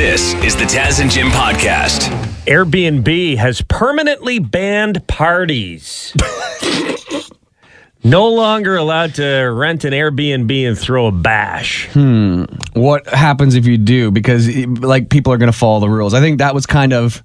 This is the Taz and Jim podcast. Airbnb has permanently banned parties. no longer allowed to rent an Airbnb and throw a bash. Hmm. What happens if you do because like people are going to follow the rules i think that was kind of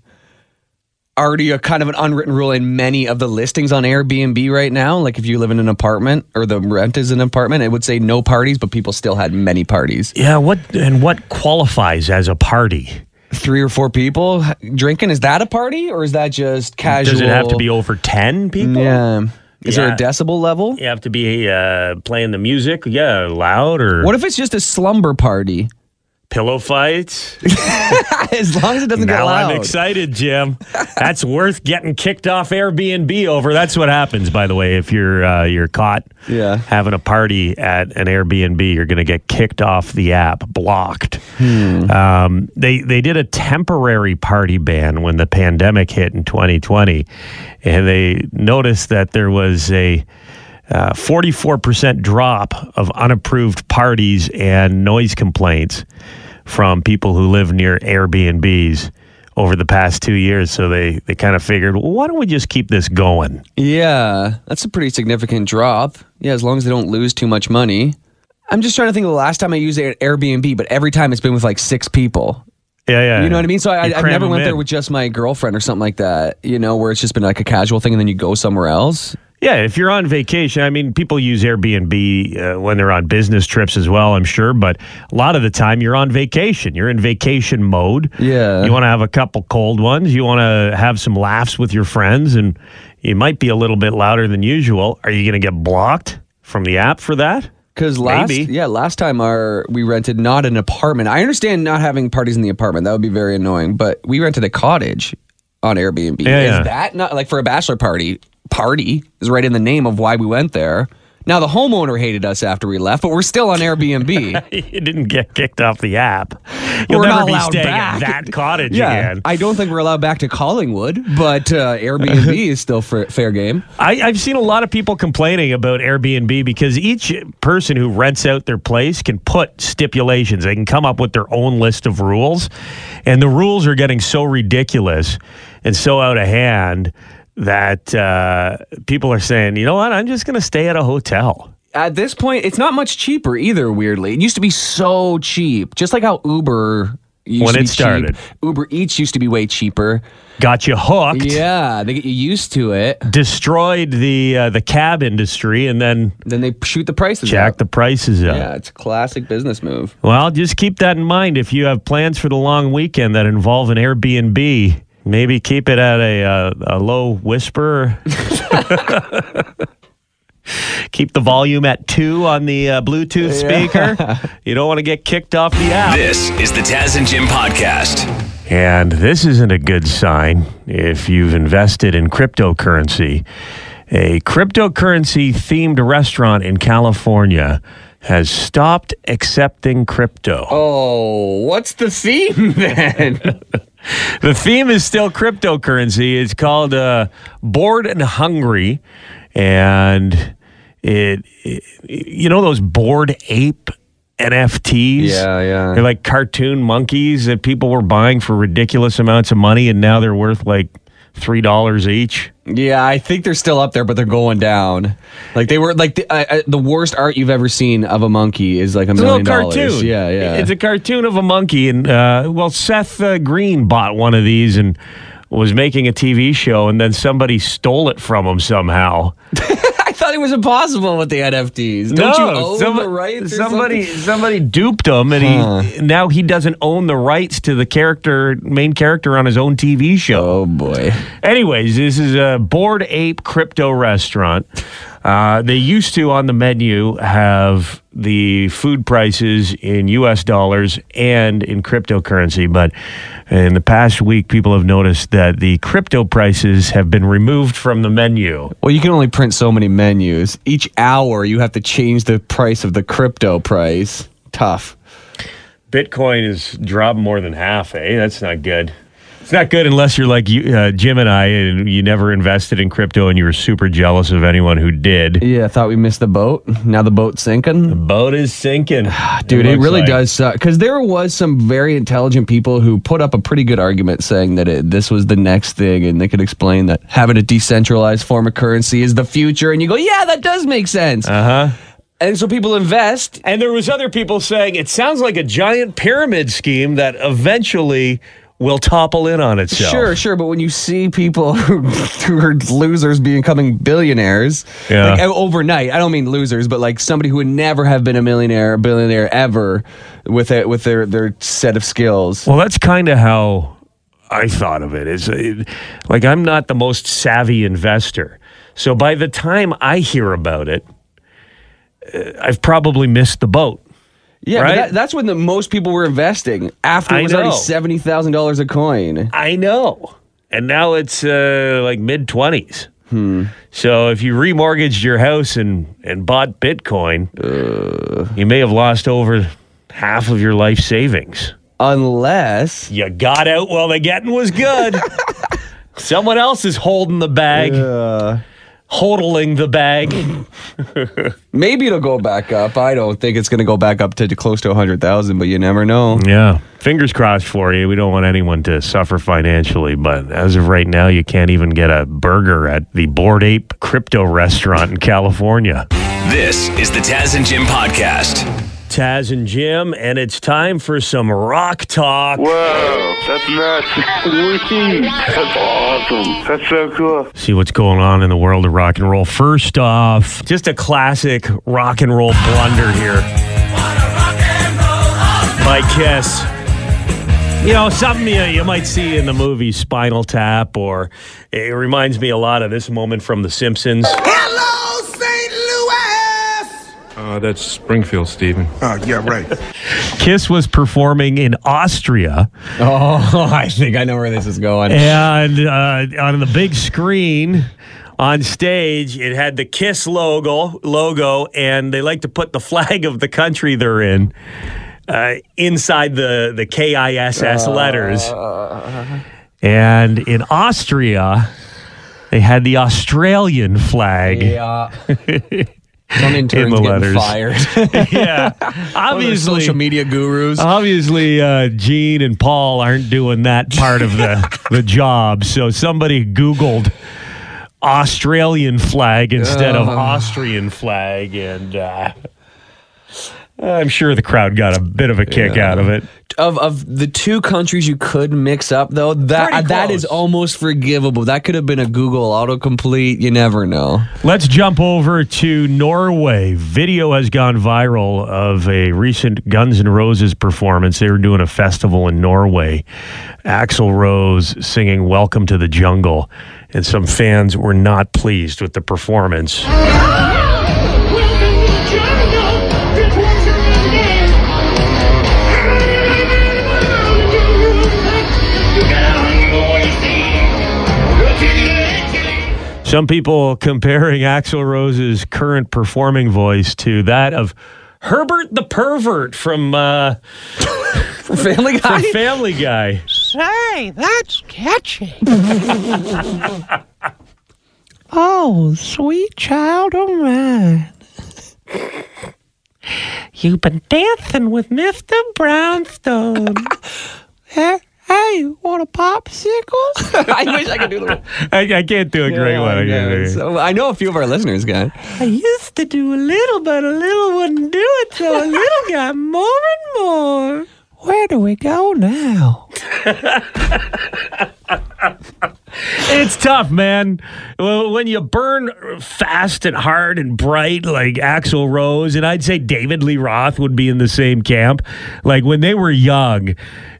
already a kind of an unwritten rule in many of the listings on airbnb right now. Like if you live in an apartment or the rent is an apartment it would say no parties but people still had many parties. Yeah, what and what qualifies as a party? three or four people drinking? Is that a party or is that just casual Does it have to be over 10 people? yeah. Is there a decibel level? You have to be uh, playing the music, yeah, loud or what if it's just a slumber party pillow fights? as long as it doesn't get now loud I'm excited, Jim. That's worth getting kicked off Airbnb over. That's what happens, by the way, if you're uh, you're caught Yeah. having a party at an Airbnb, you're going to get kicked off the app, blocked. Um, they they did a temporary party ban when the pandemic hit in 2020, and they noticed that there was a uh, 44% drop of unapproved parties and noise complaints from people who live near Airbnbs over the past two years. So they, they kind of figured, well, why don't we just keep this going? Yeah, that's a pretty significant drop. Yeah, as long as they don't lose too much money. I'm just trying to think of the last time I used Air- Airbnb, but every time it's been with like six people. Yeah, yeah. You know what I mean? So I, I never went there with just my girlfriend or something like that. You know, where it's just been like a casual thing, and then you go somewhere else. Yeah, if you're on vacation, I mean, people use Airbnb uh, when they're on business trips as well, I'm sure. But a lot of the time, you're on vacation. You're in vacation mode. Yeah. You want to have a couple cold ones. You want to have some laughs with your friends, and you might be a little bit louder than usual. Are you going to get blocked from the app for that? Because last, Maybe. yeah, last time our we rented not an apartment. I understand not having parties in the apartment; that would be very annoying. But we rented a cottage on Airbnb. Yeah, is yeah. that not like for a bachelor party? Party is right in the name of why we went there. Now the homeowner hated us after we left, but we're still on Airbnb. you didn't get kicked off the app. You'll We're never not be allowed staying back. at that cottage yeah, again. I don't think we're allowed back to Collingwood, but uh, Airbnb is still fair, fair game. I, I've seen a lot of people complaining about Airbnb because each person who rents out their place can put stipulations. They can come up with their own list of rules. And the rules are getting so ridiculous and so out of hand that uh, people are saying, you know what, I'm just going to stay at a hotel. At this point, it's not much cheaper either. Weirdly, it used to be so cheap, just like how Uber. Used When to it be cheap. started. Uber Eats used to be way cheaper. Got you hooked. Yeah, they get you used to it. Destroyed the uh, the cab industry and then Then they shoot the prices jack up. the prices up. Yeah, it's a classic business move. Well, just keep that in mind if you have plans for the long weekend that involve an Airbnb. Maybe keep it at a uh, a low whisper. keep the volume at two on the uh, Bluetooth speaker. You don't want to get kicked off the app. This is the Taz and Jim podcast. And this isn't a good sign if you've invested in cryptocurrency. A cryptocurrency themed restaurant in California has stopped accepting crypto. Oh, what's the theme then? The theme is still cryptocurrency. It's called uh, Bored and Hungry, and it, it- you know those bored ape NFTs. Yeah, yeah. They're like cartoon monkeys that people were buying for ridiculous amounts of money, and now they're worth like three dollars each. yeah, I think they're still up there, but they're going down. Like they were like the, uh, the worst art you've ever seen of a monkey is like a It's a million little dollars. cartoon. Yeah, yeah. It's a cartoon of a monkey, and uh, well, Seth uh, Green bought one of these and was making a TV show, and then somebody stole it from him somehow. Thought it was impossible with the NFTs. Don't you own some- the rights? Somebody, something? somebody duped him, and he now he doesn't own the rights to the character, main character on his own TV show. Oh boy. Anyways, this is a bored ape crypto restaurant. Uh, they used to on the menu have the food prices in U.S. dollars and in cryptocurrency, but in the past week, people have noticed that the crypto prices have been removed from the menu. Well, you can only print so many menus. Each hour, you have to change the price of the crypto price. Tough. Bitcoin has dropped more than half, eh? That's not good. It's not good unless you're like you, uh, Jim and I, and you never invested in crypto, and you were super jealous of anyone who did. Yeah, I thought we missed the boat. Now the boat's sinking. The boat is sinking, Dude, it, looks really like. does suck. Because there was some very intelligent people who put up a pretty good argument saying that it, this was the next thing, and they could explain that having a decentralized form of currency is the future. And you go, yeah, that does make sense. Uh huh. and so people invest. And there was other people saying it sounds like a giant pyramid scheme that eventually will topple in on itself. Sure, sure, but when you see people who, who are losers becoming billionaires, Yeah. like overnight, I don't mean losers, but like somebody who would never have been a millionaire, billionaire ever, with it with their their set of skills. Well, that's kind of how I thought of it. Is like I'm not the most savvy investor, so by the time I hear about it, uh, I've probably missed the boat. Yeah, Right? that, that's when the most people were investing after it was already seventy thousand dollars a coin. I know, and now it's uh, like mid twenties. So if you remortgaged your house and and bought Bitcoin, you may have lost over half of your life savings. Unless You got out while the getting was good. Someone else is holding the bag, hodling the bag. maybe it'll go back up. I don't think it's going to go back up to close to a hundred thousand, but you never know. Yeah. Fingers crossed for you. We don't want anyone to suffer financially, but as of right now, you can't even get a burger at the Bored Ape Crypto Restaurant in California. This is the Taz and Jim podcast. Taz and Jim, and it's time for some rock talk. Whoa, that's nuts. That's awesome. That's so cool. See what's going on in the world of rock and roll. First off, just a classic rock and roll blunder here by Kiss. You know, something you, you might see in the movie Spinal Tap, or it reminds me a lot of this moment from The Simpsons. Hello, Uh, that's Springfield, Stephen. Oh, yeah, right. Kiss was performing in Austria, Oh, I think I know where this is going. and uh, on the big screen on stage, it had the Kiss logo, logo, and they like to put the flag of the country they're in uh, inside the the KISS letters. And in Austria, they had the Australian flag. Yeah. Some interns the getting letters. fired. Yeah, obviously. social media gurus. Obviously, uh, Gene and Paul aren't doing that part of the, the job. So somebody Googled Australian flag instead of Austrian flag. And uh, I'm sure the crowd got a bit of a kick out of it. of of the two countries you could mix up though, that uh, that is almost forgivable. That could have been a Google autocomplete. You never know. Let's jump over to Norway. Video has gone viral of a recent Guns N' Roses performance. They were doing a festival in Norway. Axl Rose singing Welcome to the Jungle, and some fans were not pleased with the performance. Some people comparing Axl Rose's current performing voice to that of Herbert the Pervert from, uh, Family from Guy. Family Guy. Say, that's catchy. oh, sweet child of mine. You've been dancing with Mr. Brownstone. hey, hey, want a popsicle? I wish I could do the. I, I can't do a great one. I can't do it. So I know a few of our listeners can. I used to do a little, but a little wouldn't do it, so a little got more and more. Where do we go now? It's tough, man. When you burn fast and hard and bright like Axl Rose, and I'd say David Lee Roth would be in the same camp. Like when they were young,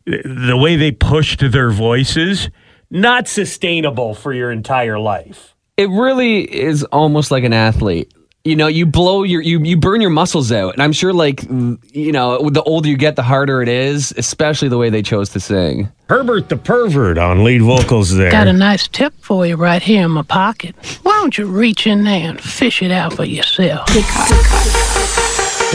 the way they pushed their voices, not sustainable for your entire life. It really is almost like an athlete. You know, you blow your you you burn your muscles out, and I'm sure like you know the older you get, the harder it is. Especially the way they chose to sing. Herbert the pervert on lead vocals there. Got a nice tip for you right here in my pocket. Why don't you reach in there and fish it out for yourself?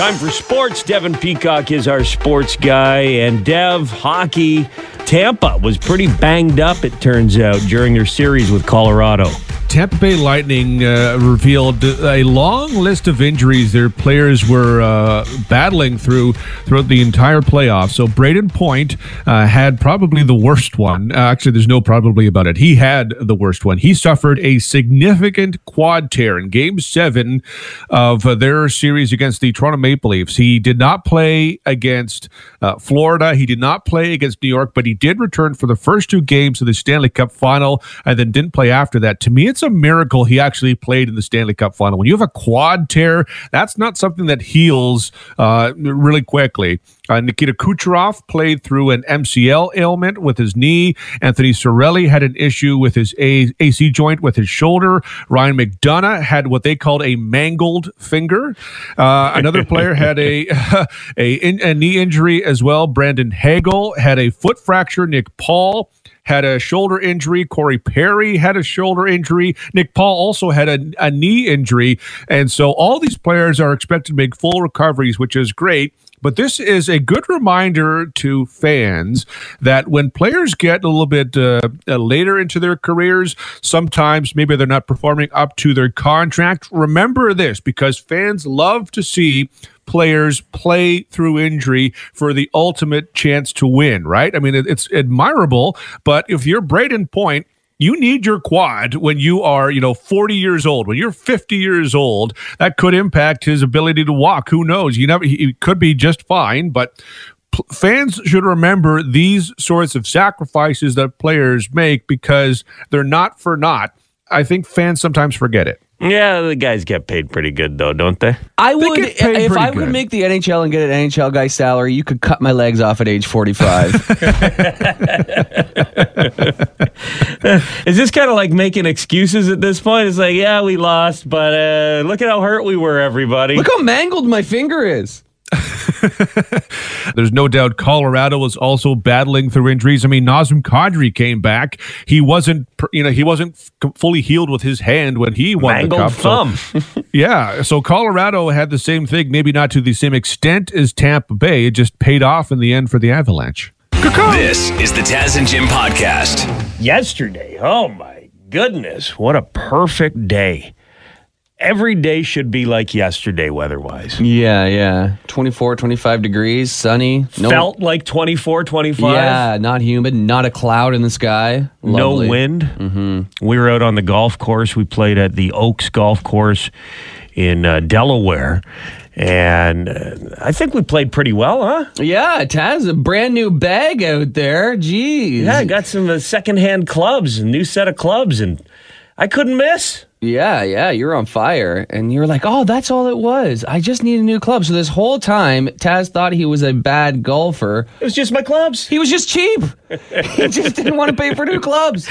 Time for sports. Devin Peacock is our sports guy, and Dev hockey Tampa was pretty banged up, it turns out, during their series with Colorado. Tampa Bay Lightning uh, revealed a long list of injuries their players were uh, battling through throughout the entire playoffs. So Brayden Point uh, had probably the worst one. Uh, actually, there's no probably about it. He had the worst one. He suffered a significant quad tear in Game Seven of uh, their series against the Toronto Maple Leafs. He did not play against uh, Florida. He did not play against New York, but he did return for the first two games of the Stanley Cup Final, and then didn't play after that. To me, it's a miracle he actually played in the Stanley Cup final. When you have a quad tear, that's not something that heals uh, really quickly. Uh, Nikita Kucherov played through an MCL ailment with his knee. Anthony Cirelli had an issue with his a- AC joint with his shoulder. Ryan McDonagh had what they called a mangled finger. Uh, another player had a a, in, a knee injury as well. Brandon Hagel had a foot fracture. Nick Paul had a shoulder injury. Corey Perry had a shoulder injury. Nick Paul also had a, a knee injury. And so all these players are expected to make full recoveries, which is great. But this is a good reminder to fans that when players get a little bit uh, later into their careers, sometimes maybe they're not performing up to their contract. Remember this because fans love to see players play through injury for the ultimate chance to win, right? I mean, it's admirable, but if you're Brayden Point, you need your quad when you are, you know, 40 years old. When you're 50 years old, that could impact his ability to walk. Who knows? You never, he could be just fine, but fans should remember these sorts of sacrifices that players make because they're not for naught. I think fans sometimes forget it. Yeah, the guys get paid pretty good, though, don't they? I would get paid if pretty I would good. make the NHL and get an NHL guy salary. You could cut my legs off at age forty five. Is this kind of like making excuses at this point? It's like, yeah, we lost, but uh, look at how hurt we were, everybody. Look how mangled my finger is. There's no doubt Colorado was also battling through injuries. I mean, Nazem Kadri came back. He wasn't, you know, he wasn't f- fully healed with his hand when he won Mangled the cup. So- thumb. yeah, so Colorado had the same thing, maybe not to the same extent as Tampa Bay. It just paid off in the end for the Avalanche. This is the Taz and Jim podcast. Yesterday, oh my goodness, what a perfect day. Every day should be like yesterday weather-wise. Yeah, yeah. 24, 25 degrees, sunny. No, Felt like 24, 25. Yeah, not humid, not a cloud in the sky. Lovely. No wind. Mm-hmm. We were out on the golf course. We played at the Oaks Golf Course in uh, Delaware. And uh, I think we played pretty well, huh? Yeah, Taz, a brand new bag out there. Jeez. Yeah, I got some uh, secondhand clubs, a new set of clubs, and I couldn't miss. Yeah, yeah, you're on fire. And you're like, oh, that's all it was. I just need a new club. So this whole time, Taz thought he was a bad golfer. It was just my clubs. He was just cheap. he just didn't want to pay for new clubs.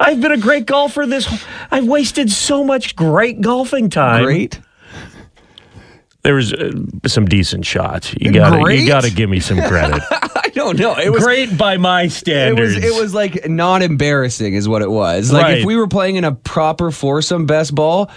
I've been a great golfer this whole, I've wasted so much great golfing time. Great. There was uh, some decent shots. You got to you got to give me some credit. I don't know. It was great by my It standards. was it was like not embarrassing is what it was. Like Right. if we were playing in a proper foursome best ball,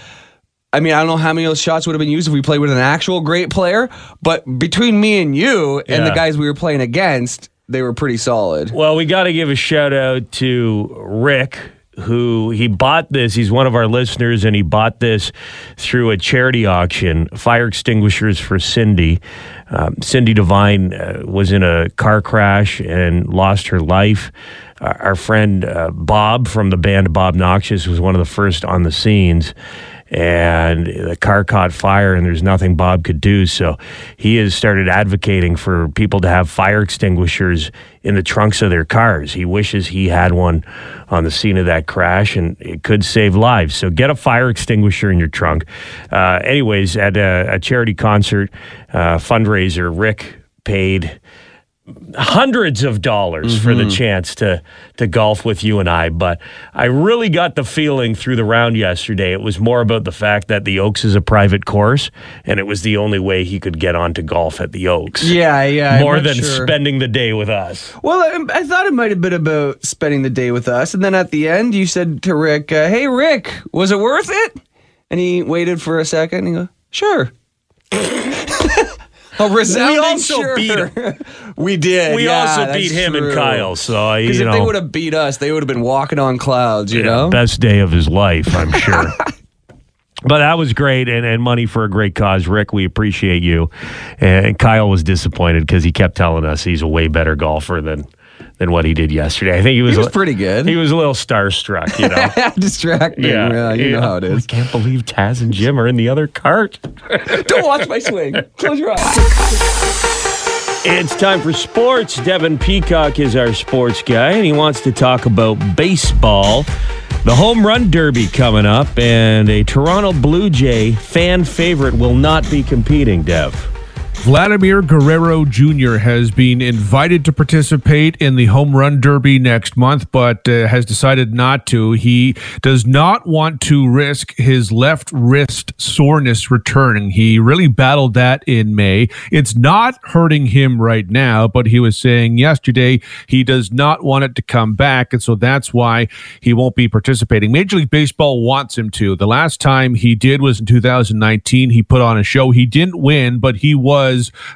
I mean, I don't know how many of those shots would have been used if we played with an actual great player, but between me and you and the guys we were playing against, they were pretty solid. Well, we got to give a shout out to Rick, who he bought this. He's one of our listeners, and he bought this through a charity auction fire extinguishers for Cindy. Um, Cindy Devine uh, was in a car crash and lost her life. Our friend uh, Bob from the band Bob Noxious was one of the first on the scenes and the car caught fire and there's nothing Bob could do. So he has started advocating for people to have fire extinguishers in the trunks of their cars. He wishes he had one on the scene of that crash and it could save lives. So get a fire extinguisher in your trunk. Uh, anyways, at a, a charity concert uh, fundraiser, Rick paid hundreds of dollars for the chance to to golf with you and I but I really got the feeling through the round yesterday it was more about the fact that the Oaks is a private course and it was the only way he could get on to golf at the Oaks Yeah, yeah. More than sure. spending the day with us Well, I, I thought it might have been about spending the day with us, and then at the end, you said to Rick, uh, "Hey, Rick, was it worth it?" And he waited for a second, and he goes, "Sure." Oh, a resounding we also sure. beat him. we did. We yeah, also beat him and. Kyle. So Because you if they would have beat us, they would have been walking on clouds. You yeah, know. best day of his life, I'm sure. But that was great, and, and money for a great cause. Rick, we appreciate you. And Kyle was disappointed because he kept telling us he's a way better golfer than than what he did yesterday. I think he was, He was a- pretty good. He was a little starstruck, you know. Distracting. Yeah, you know how it is. I can't believe Taz and Jim are in the other cart. Don't watch my swing. Close your eyes. It's time for sports. Devin Peacock is our sports guy, and he wants to talk about baseball. The home run derby coming up, and a Toronto Blue Jay fan favorite will not be competing, Dev. Vladimir Guerrero Jr. has been invited to participate in the home run derby next month, but uh, has decided not to. He does not want to risk his left wrist soreness returning. He really battled that in May. It's not hurting him right now, but he was saying yesterday he does not want it to come back, and so that's why he won't be participating. Major League Baseball wants him to. The last time he did was in 2019. He put on a show. He didn't win, but he was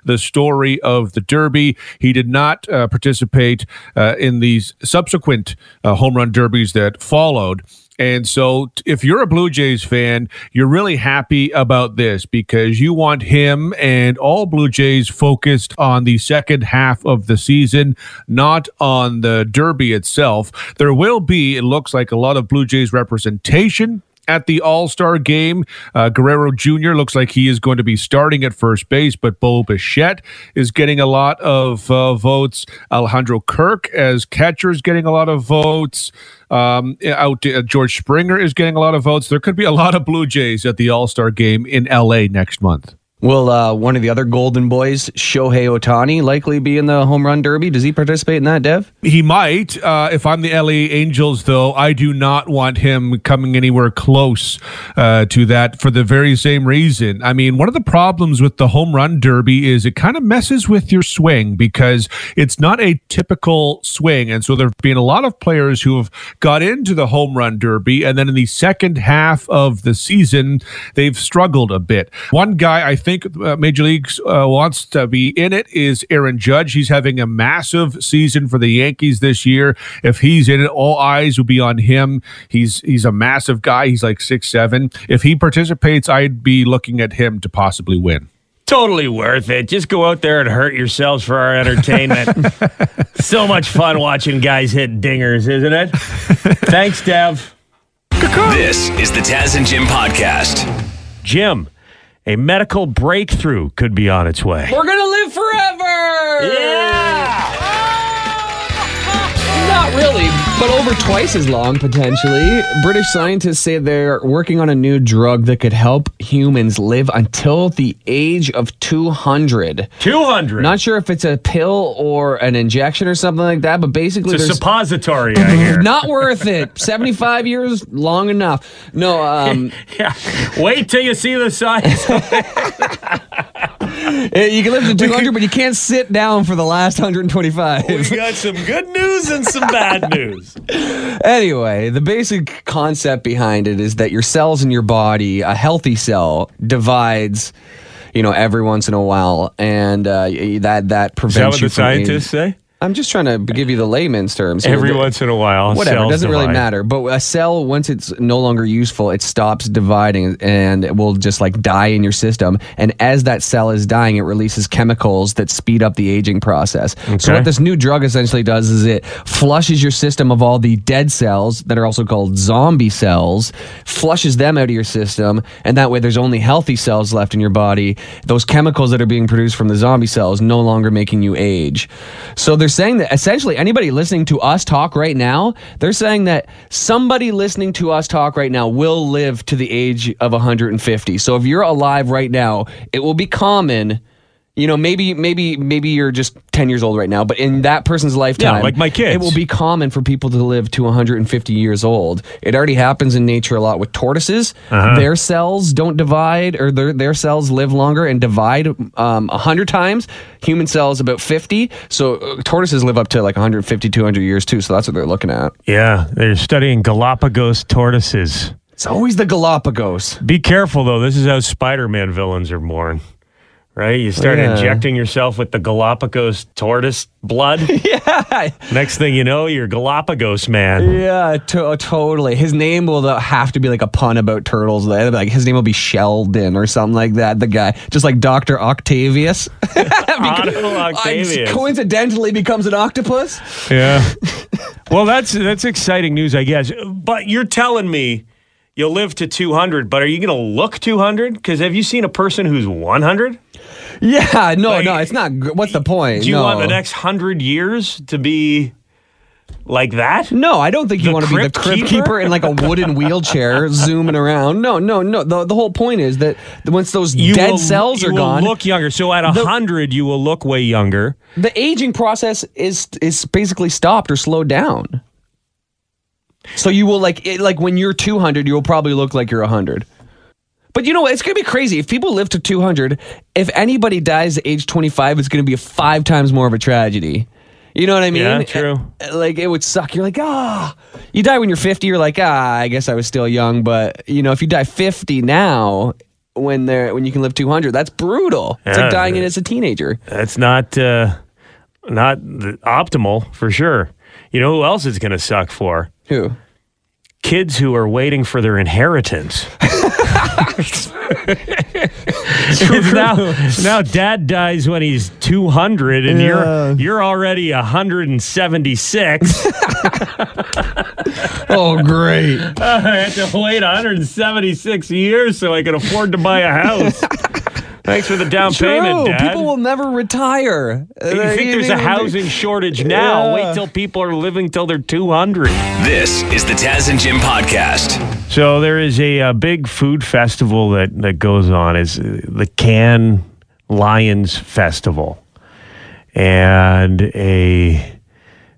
the story of the Derby. He did not uh, participate uh, in these subsequent uh, home run derbies that followed. And so, if you're a Blue Jays fan, you're really happy about this because you want him and all Blue Jays focused on the second half of the season, not on the Derby itself. There will be, it looks like, a lot of Blue Jays representation at the All Star game. Uh, Guerrero Jr. looks like he is going to be starting at first base, but Bo Bichette is getting a lot of uh, votes. Alejandro Kirk as catcher is getting a lot of votes. Um, out uh, George Springer is getting a lot of votes. There could be a lot of Blue Jays at the All Star game in LA next month. Will uh, one of the other Golden Boys, Shohei Ohtani, likely be in the home run derby? Does he participate in that, Dev? He might. Uh, if I'm the LA Angels, though, I do not want him coming anywhere close uh, to that for the very same reason. I mean, one of the problems with the home run derby is it kind of messes with your swing because it's not a typical swing. And so there have been a lot of players who have got into the home run derby, and then in the second half of the season, they've struggled a bit. One guy I think uh, Major Leagues uh, wants to be in it is Aaron Judge. He's having a massive season for the Yankees this year. If he's in it, all eyes will be on him. He's he's a massive guy. He's like six seven. If he participates, I'd be looking at him to possibly win. Totally worth it. Just go out there and hurt yourselves for our entertainment. so much fun watching guys hit dingers, isn't it? Thanks, Dev. This is the Taz and Jim podcast. Jim, a medical breakthrough could be on its way. We're gonna live forever. Yeah. Not really, but over twice as long potentially. British scientists say they're working on a new drug that could help humans live until the age of 200. 200. Not sure if it's a pill or an injection or something like that, but basically it's a there's suppository, I hear. not worth it. 75 years long enough. No, um yeah. Wait till you see the size. eh, you can live to 200 but you can't sit down for the last 125. we got some good news and some bad news. Anyway, the basic concept behind it is that your cells in your body, a healthy cell, divides, you know, every once in a while, and uh, that that prevents Is that what you the scientists say? I'm just trying to give you the layman's terms. here. Every The- once in a while, Whatever, doesn't really matter. But a cell, once it's no longer useful, it stops dividing and it will just like die in your system. And as that cell is dying, it releases chemicals that speed up the aging process. So, what this new drug essentially does is it flushes your system of all the dead cells that are also called zombie cells, flushes them out of your system. And that way, there's only healthy cells left in your body. Those chemicals that are being produced from the zombie cells no longer making you age. So, they're saying that essentially anybody listening to us talk right now, they're saying that somebody listening to us talk right now will live to the age of 150. So if you're alive right now, it will be common. You know, maybe, maybe, maybe you're just 10 years old right now, but in that person's lifetime, yeah, like my kids. it will be common for people to live to 150 years old. It already happens in nature a lot with tortoises. Uh-huh. Their cells don't divide, or their their cells live longer and divide um, 100 times. Human cells about 50. So uh, tortoises live up to like 150, 200 years too. So that's what they're looking at. Yeah, they're studying Galapagos tortoises. It's always the Galapagos. Be careful though. This is how Spider-Man villains are born. Right? You start Yeah. injecting yourself with the Galapagos tortoise blood. Yeah. Next thing you know, you're Galapagos man. Yeah, to- totally. His name will uh, have to be like a pun about turtles. Like his name will be Sheldon or something like that. The guy, just like Doctor Octavius, Octavius. coincidentally becomes an octopus. Yeah. well, that's that's exciting news, I guess. But you're telling me you'll live to 200, but are you going to look 200? Because have you seen a person who's 100? Yeah, no, Like, no, it's not. gr- What's the point? Do you no. want the next hundred years to be like that? No, I don't think you The want to be the crypt keeper? keeper in like a wooden wheelchair zooming around. No, no, no. The, the whole point is that once those You dead will, cells you are will gone, look younger. So at a hundred, you will look way younger. the aging process is is basically stopped or slowed down. So you will like it, like when you're 200, you will probably look like you're 100. But you know what? It's gonna be crazy if people live to 200. If anybody dies at age 25, it's gonna be five times more of a tragedy. You know what I mean? Yeah, true. Uh, Like it would suck. You're like, ah, you die when you're 50. You're like, ah, I guess I was still young. But you know, if you die 50 now, when they're when you can live 200, that's brutal. It's Yeah. like dying as a teenager. That's not uh, not the optimal for sure. You know who else it's going to suck for? Who? Kids who are waiting for their inheritance. Now, now dad dies when he's 200 and Yeah. you're you're already 176. Oh, great. I had to wait 176 years so I could afford to buy a house. Thanks for the down payment, Dad. People will never retire. you think there's a housing shortage now? Wait till people are living till they're 200. This is the Taz and Jim podcast. So there is a, uh big food festival that, that goes on. Is uh, the Cannes Lions Festival, and a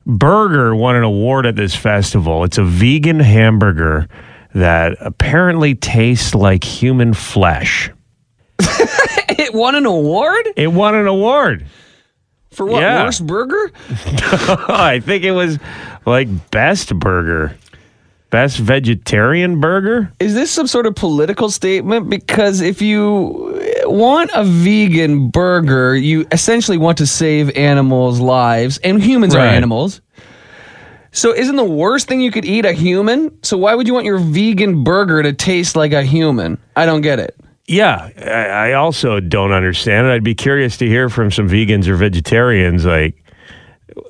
burger won an award at this festival. It's a vegan hamburger that apparently tastes like human flesh. It won an award It won an award. for what? Yeah. Worst burger? I think it was like best burger, best vegetarian burger. Is this some sort of political statement? Because if you want a vegan burger, you essentially want to save animals' lives, and humans are animals. So isn't the worst thing you could eat a human? So why would you want your vegan burger to taste like a human? I don't get it. Yeah, I, also don't understand it. I'd be curious to hear from some vegans or vegetarians. Like,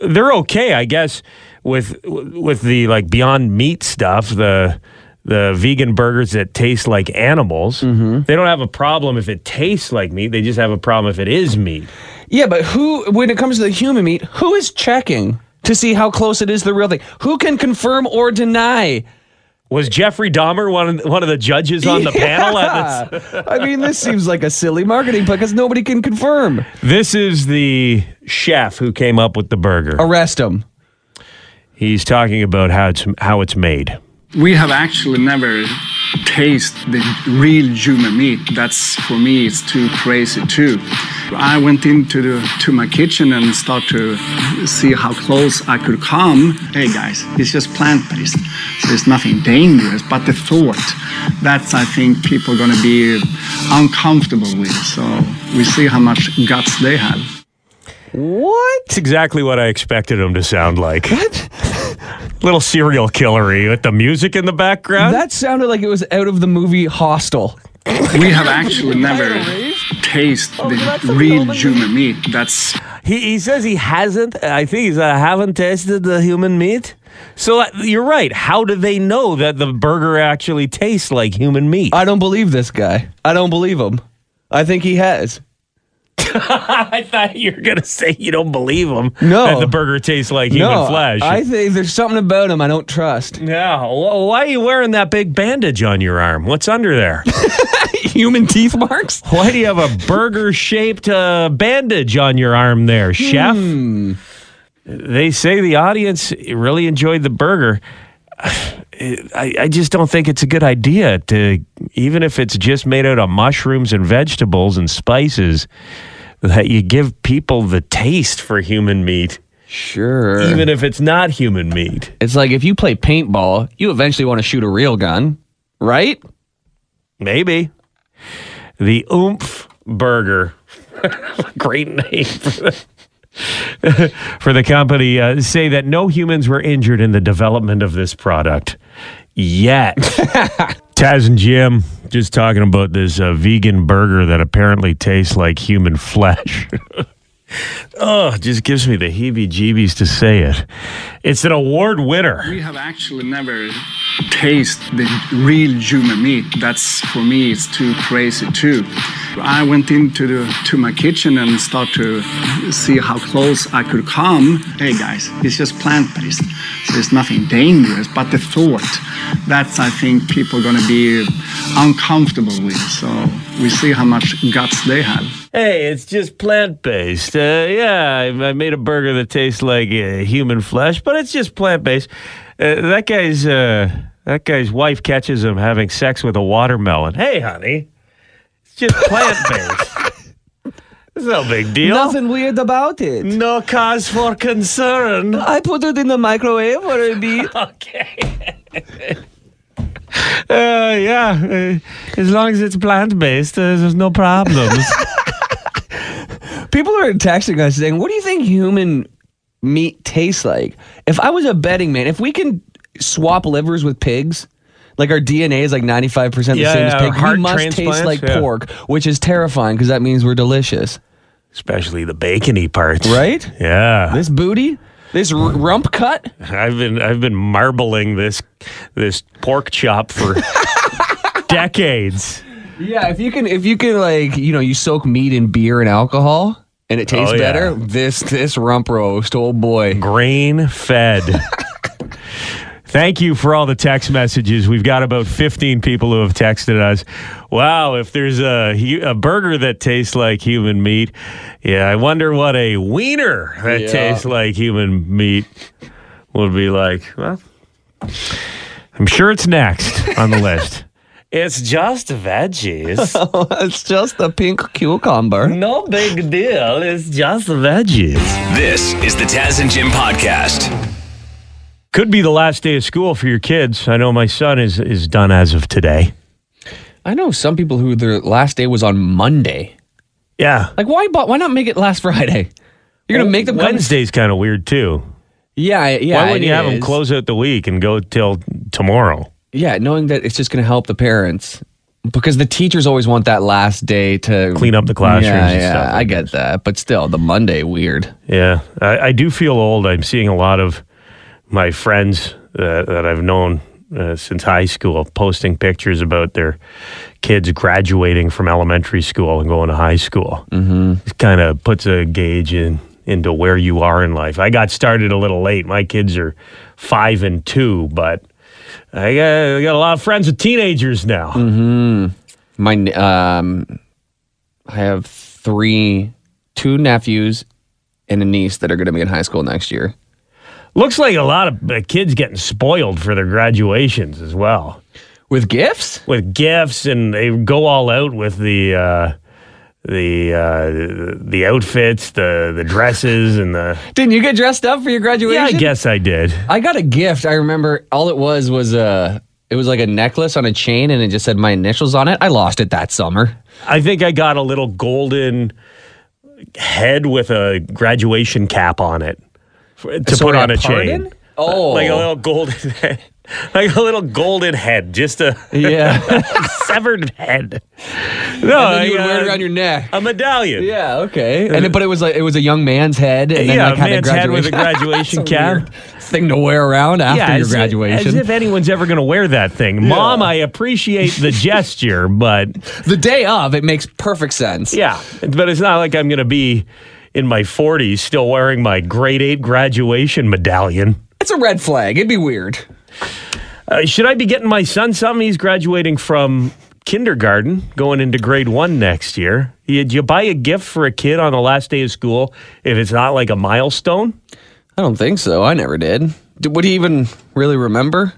they're okay, I guess, with with the like Beyond Meat stuff. The the vegan burgers that taste like animals. Mm-hmm. They don't have a problem if it tastes like meat. They just have a problem if it is meat. Yeah, but who, when it comes to the human meat, who is checking to see how close it is to the real thing? Who can confirm or deny? Was Jeffrey Dahmer one of, one of the judges on the panel at this? I mean, this seems like a silly marketing play because nobody can confirm. This is the chef who came up with the burger. Arrest him. He's talking about how it's how it's made. We have actually never tasted the real human meat. That's for me, it's too crazy too. I went into the to my kitchen and start to see how close I could come. Hey guys, it's just plant-based. So there's nothing dangerous, but the thought, that's I think people are gonna be uncomfortable with. So we see how much guts they have. What? It's exactly what I expected him to sound like. What? Little serial killery with the music in the background. That sounded like it was out of the movie Hostel. We have actually never tasted the real human meat. That's he, he says he hasn't. I think he's uh, haven't tasted the human meat. So uh, you're right. How do they know that the burger actually tastes like human meat? I don't believe this guy. I don't believe him. I think he has. I thought you were gonna say you don't believe him. No. that the burger tastes like human no, flesh. I think there's something about him I don't trust. yeah. Wh- Why are you wearing that big bandage on your arm? What's under there? Human teeth marks? Why do you have a burger shaped uh, bandage on your arm there, chef? They say the audience really enjoyed the burger. I, I just don't think it's a good idea to, even if it's just made out of mushrooms and vegetables and spices, that you give people the taste for human meat, Sure. even if it's not human meat. it's like if you play paintball, you eventually want to shoot a real gun, right? Maybe. The Oumph burger Great name for the, company. Uh, say that no humans were injured in the development of this product yet. Taz and Jim just talking about this uh, vegan burger that apparently tastes like human flesh. oh, it just gives me the heebie jeebies to say it. It's an award winner. We have actually never tasted the real human meat. That's for me, it's too crazy too. I went into the to my kitchen and start to see how close I could come. Hey guys, it's just plant-based, so there's nothing dangerous. But the thought, that's I think people are gonna be uncomfortable with. So we see how much guts they have. Hey, it's just plant based. Uh, yeah, I, I made a burger that tastes like uh, human flesh, but it's just plant based. Uh, that guy's uh, that guy's wife catches him having sex with a watermelon. Hey, honey, it's just plant based. it's no big deal. Nothing weird about it. No cause for concern. I put it in the microwave for a bit. Okay. Uh, yeah, uh, as long as it's plant based, uh, there's no problems. People are texting us saying, "What do you think human meat tastes like?" If I was a betting man, if we can swap livers with pigs, like our DNA is like ninety five percent the Yeah, same yeah, as pig, heart we must taste transplants, like yeah. pork, which is terrifying because that means we're delicious, Especially the bacony parts. right? Yeah. This booty, this r- rump cut. I've been I've been marbling this this pork chop for decades. Yeah, if you can, if you can, like you know, you soak meat in beer and alcohol, and it tastes Oh, yeah. better. This this rump roast, oh boy. Grain fed. Thank you for all the text messages. We've got about 15 people who have texted us. Wow, if there's a, a burger that tastes like human meat, yeah, I wonder what a wiener that Yeah. tastes like human meat would be like. Well, I'm sure it's next on the list. It's just veggies. it's just a pink cucumber. No big deal. It's just veggies. This is the Taz and Jim podcast. Could be the last day of school for your kids. I know my son is is done as of today. I know some people who their last day was on Monday. Yeah. Like, why? bu- Why not make it last Friday? You're gonna make them Wednesday's kind of weird too. Yeah, yeah. Why wouldn't it you have them close out the week and go till tomorrow? Yeah, knowing that it's just gonna help the parents because the teachers always want that last day to Clean up the classrooms Yeah, and yeah, I get that, but still, the Monday weird. Yeah, I, I do feel old. I'm seeing a lot of my friends uh, that I've known uh, since high school posting pictures about their kids graduating from elementary school and going to high school. Mm-hmm. It kind of puts a gauge in into where you are in life. I got started a little late. My kids are five and two, but I got, I got a lot of friends with teenagers now. My um, I have three, two nephews and a niece that are going to be in high school next year. Looks like a lot of uh, kids getting spoiled for their graduations as well. With gifts? with gifts and they go all out with the uh, the uh, the outfits, the the dresses, and the Didn't you get dressed up for your graduation? yeah. I guess I did. I got a gift. I remember all it was was a. It was like a necklace on a chain, and it just said my initials on it. I lost it that summer. I think I got a little golden head with a graduation cap on it for, to So put on a a chain. Oh. like a little golden head. Like a little golden head, just a Yeah, severed head. No, and you would wear it uh, around your neck. a medallion. Yeah, okay. And it, but it was like it was a young man's head, and then Yeah, like man's a head with a graduation graduation cap. thing to wear around after your as if- graduation. as if anyone's ever going to wear that thing. Mom, I appreciate the gesture, but the day of, it makes perfect sense. yeah, but it's not like I'm going to be in my 40s still wearing my grade eight graduation medallion. It's a red flag. It'd be weird. Uh, should I be getting my son something? He's graduating from kindergarten, going into grade one next year. You, do you buy a gift for a kid on the last day of school if it's not like a milestone? I don't think so. I never did. Did would he even really remember?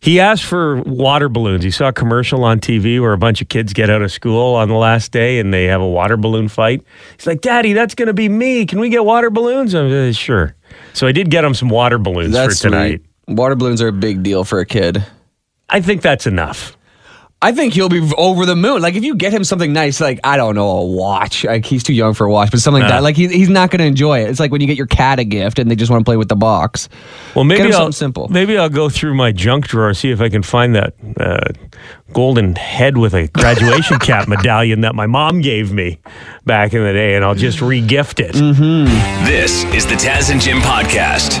He asked for water balloons. He saw a commercial on TV where a bunch of kids get out of school on the last day and they have a water balloon fight. He's like, Daddy, that's going to be me. Can we get water balloons? I'm uh, sure. So I did get him some water balloons That's for tonight. sweet. Water balloons are a big deal for a kid. I think that's enough. I think he'll be over the moon. Like if you get him something nice, like I don't know, a watch. Like he's too young for a watch, but something like Nah. that. Like he, he's not going to enjoy it. It's like when you get your cat a gift and they just want to play with the box. Well, maybe Get him I'll, something simple. Maybe I'll go through my junk drawer see if I can find that uh, golden head with a graduation cap medallion that my mom gave me back in the day, and I'll just re-gift it. This is the Taz and Jim podcast.